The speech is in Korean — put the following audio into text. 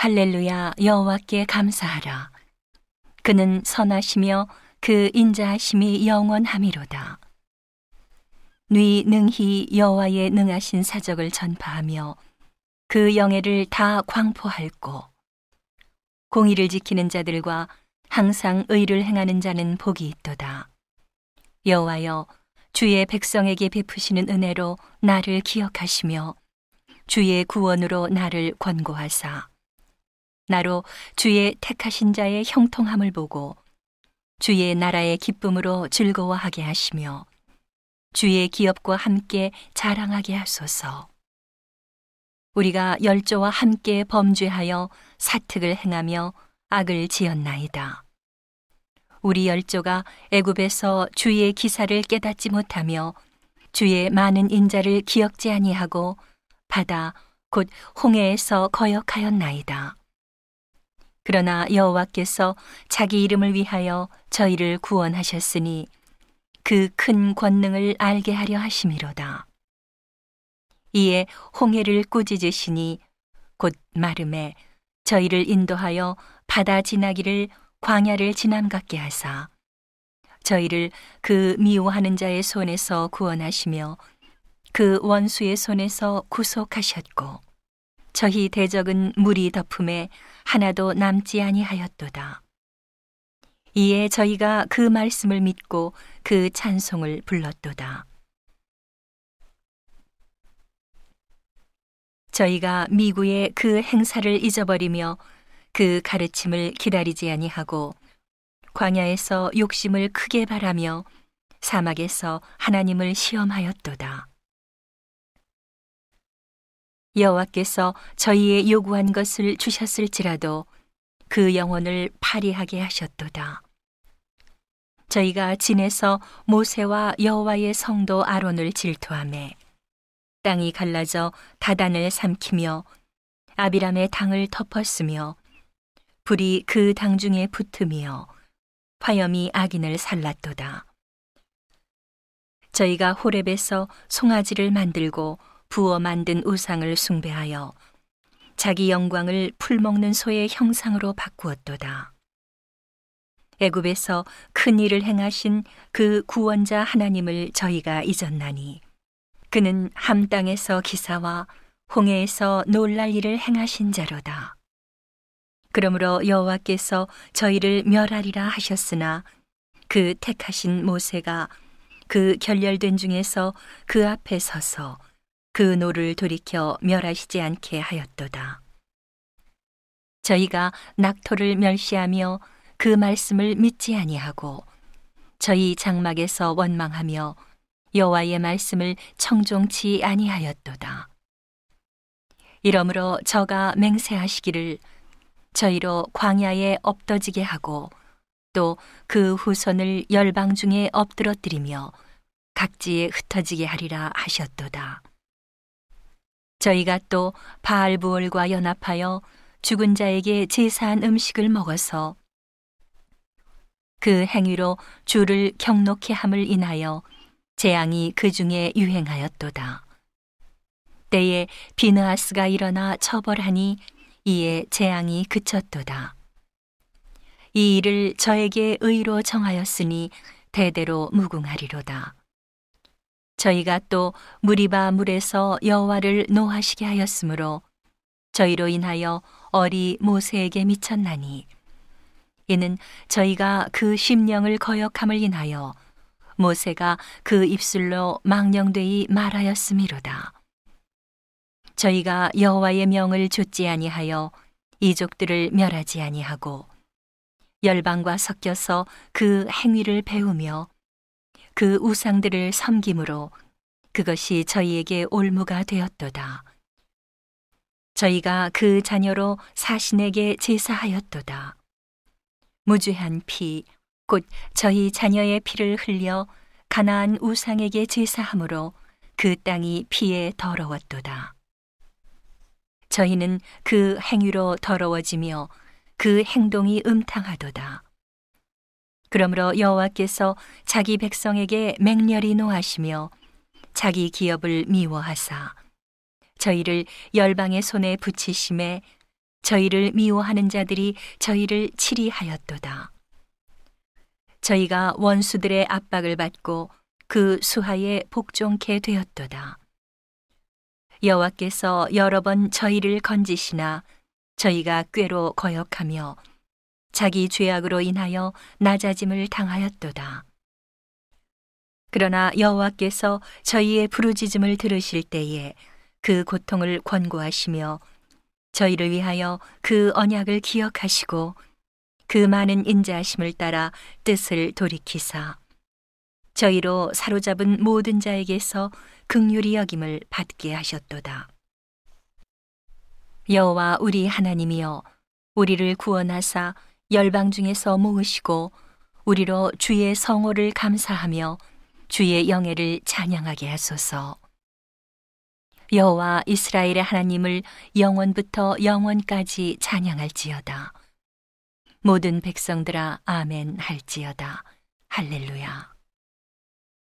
할렐루야 여호와께 감사하라. 그는 선하시며 그 인자하심이 영원함이로다. 뉘 능히 여호와의 능하신 사적을 전파하며 그 영예를 다 광포할고 공의를 지키는 자들과 항상 의를 행하는 자는 복이 있도다. 여호와여 주의 백성에게 베푸시는 은혜로 나를 기억하시며 주의 구원으로 나를 권고하사 나로 주의 택하신 자의 형통함을 보고 주의 나라의 기쁨으로 즐거워하게 하시며 주의 기업과 함께 자랑하게 하소서. 우리가 열조와 함께 범죄하여 사특을 행하며 악을 지었나이다. 우리 열조가 애굽에서 주의 기사를 깨닫지 못하며 주의 많은 인자를 기억지 아니하고 바다 곧 홍해에서 거역하였나이다. 그러나 여호와께서 자기 이름을 위하여 저희를 구원하셨으니 그 큰 권능을 알게 하려 하심이로다. 이에 홍해를 꾸짖으시니 곧 마름에 저희를 인도하여 바다 지나기를 광야를 지남 같게 하사 저희를 그 미워하는 자의 손에서 구원하시며 그 원수의 손에서 구속하셨고 저희 대적은 물이 덮음에 하나도 남지 아니하였도다. 이에 저희가 그 말씀을 믿고 그 찬송을 불렀도다. 저희가 미구의 그 행사를 잊어버리며 그 가르침을 기다리지 아니하고 광야에서 욕심을 크게 바라며 사막에서 하나님을 시험하였도다. 여호와께서 저희의 요구한 것을 주셨을지라도 그 영혼을 파리하게 하셨도다. 저희가 진에서 모세와 여호와의 성도 아론을 질투하매 땅이 갈라져 다단을 삼키며 아비람의 당을 덮었으며 불이 그 당 중에 붙으며 화염이 악인을 살랐도다. 저희가 호렙에서 송아지를 만들고 부어 만든 우상을 숭배하여 자기 영광을 풀먹는 소의 형상으로 바꾸었도다. 애굽에서 큰 일을 행하신 그 구원자 하나님을 저희가 잊었나니 그는 함 땅에서 기사와 홍해에서 놀랄 일을 행하신 자로다. 그러므로 여호와께서 저희를 멸하리라 하셨으나 그 택하신 모세가 그 결렬된 중에서 그 앞에 서서 그 노를 돌이켜 멸하시지 않게 하였도다. 저희가 낙토를 멸시하며 그 말씀을 믿지 아니하고 저희 장막에서 원망하며 여호와의 말씀을 청종치 아니하였도다. 이러므로 저가 맹세하시기를 저희로 광야에 엎어지게 하고 또 그 후손을 열방 중에 엎드러뜨리며 각지에 흩어지게 하리라 하셨도다. 저희가 또 바알부올과 연합하여 죽은 자에게 제사한 음식을 먹어서 그 행위로 주를 경록케 함을 인하여 재앙이 그 중에 유행하였도다. 때에 비느하스가 일어나 처벌하니 이에 재앙이 그쳤도다. 이 일을 저에게 의로 정하였으니 대대로 무궁하리로다. 저희가 또 무리바 물에서 여호와를 노하시게 하였으므로 저희로 인하여 어리 모세에게 미쳤나니 이는 저희가 그 심령을 거역함을 인하여 모세가 그 입술로 망령되이 말하였음이로다. 저희가 여호와의 명을 좇지 아니하여 이족들을 멸하지 아니하고 열방과 섞여서 그 행위를 배우며 그 우상들을 섬김으로 그것이 저희에게 올무가 되었도다. 저희가 그 자녀로 사신에게 제사하였도다. 무죄한 피, 곧 저희 자녀의 피를 흘려 가나안 우상에게 제사함으로 그 땅이 피에 더러웠도다. 저희는 그 행위로 더러워지며 그 행동이 음탕하도다. 그러므로 여호와께서 자기 백성에게 맹렬히 노하시며 자기 기업을 미워하사 저희를 열방의 손에 붙이심에 저희를 미워하는 자들이 저희를 치리하였도다. 저희가 원수들의 압박을 받고 그 수하에 복종케 되었도다. 여호와께서 여러 번 저희를 건지시나 저희가 꾀로 거역하며 자기 죄악으로 인하여 낮아짐을 당하였도다. 그러나 여호와께서 저희의 부르짖음을 들으실 때에 그 고통을 권고하시며 저희를 위하여 그 언약을 기억하시고 그 많은 인자하심을 따라 뜻을 돌이키사 저희로 사로잡은 모든 자에게서 극률이 여김을 받게 하셨도다. 여호와 우리 하나님이여 우리를 구원하사 열방 중에서 모으시고 우리로 주의 성호를 감사하며 주의 영예를 찬양하게 하소서. 여호와 이스라엘의 하나님을 영원부터 영원까지 찬양할지어다. 모든 백성들아 아멘 할지어다. 할렐루야.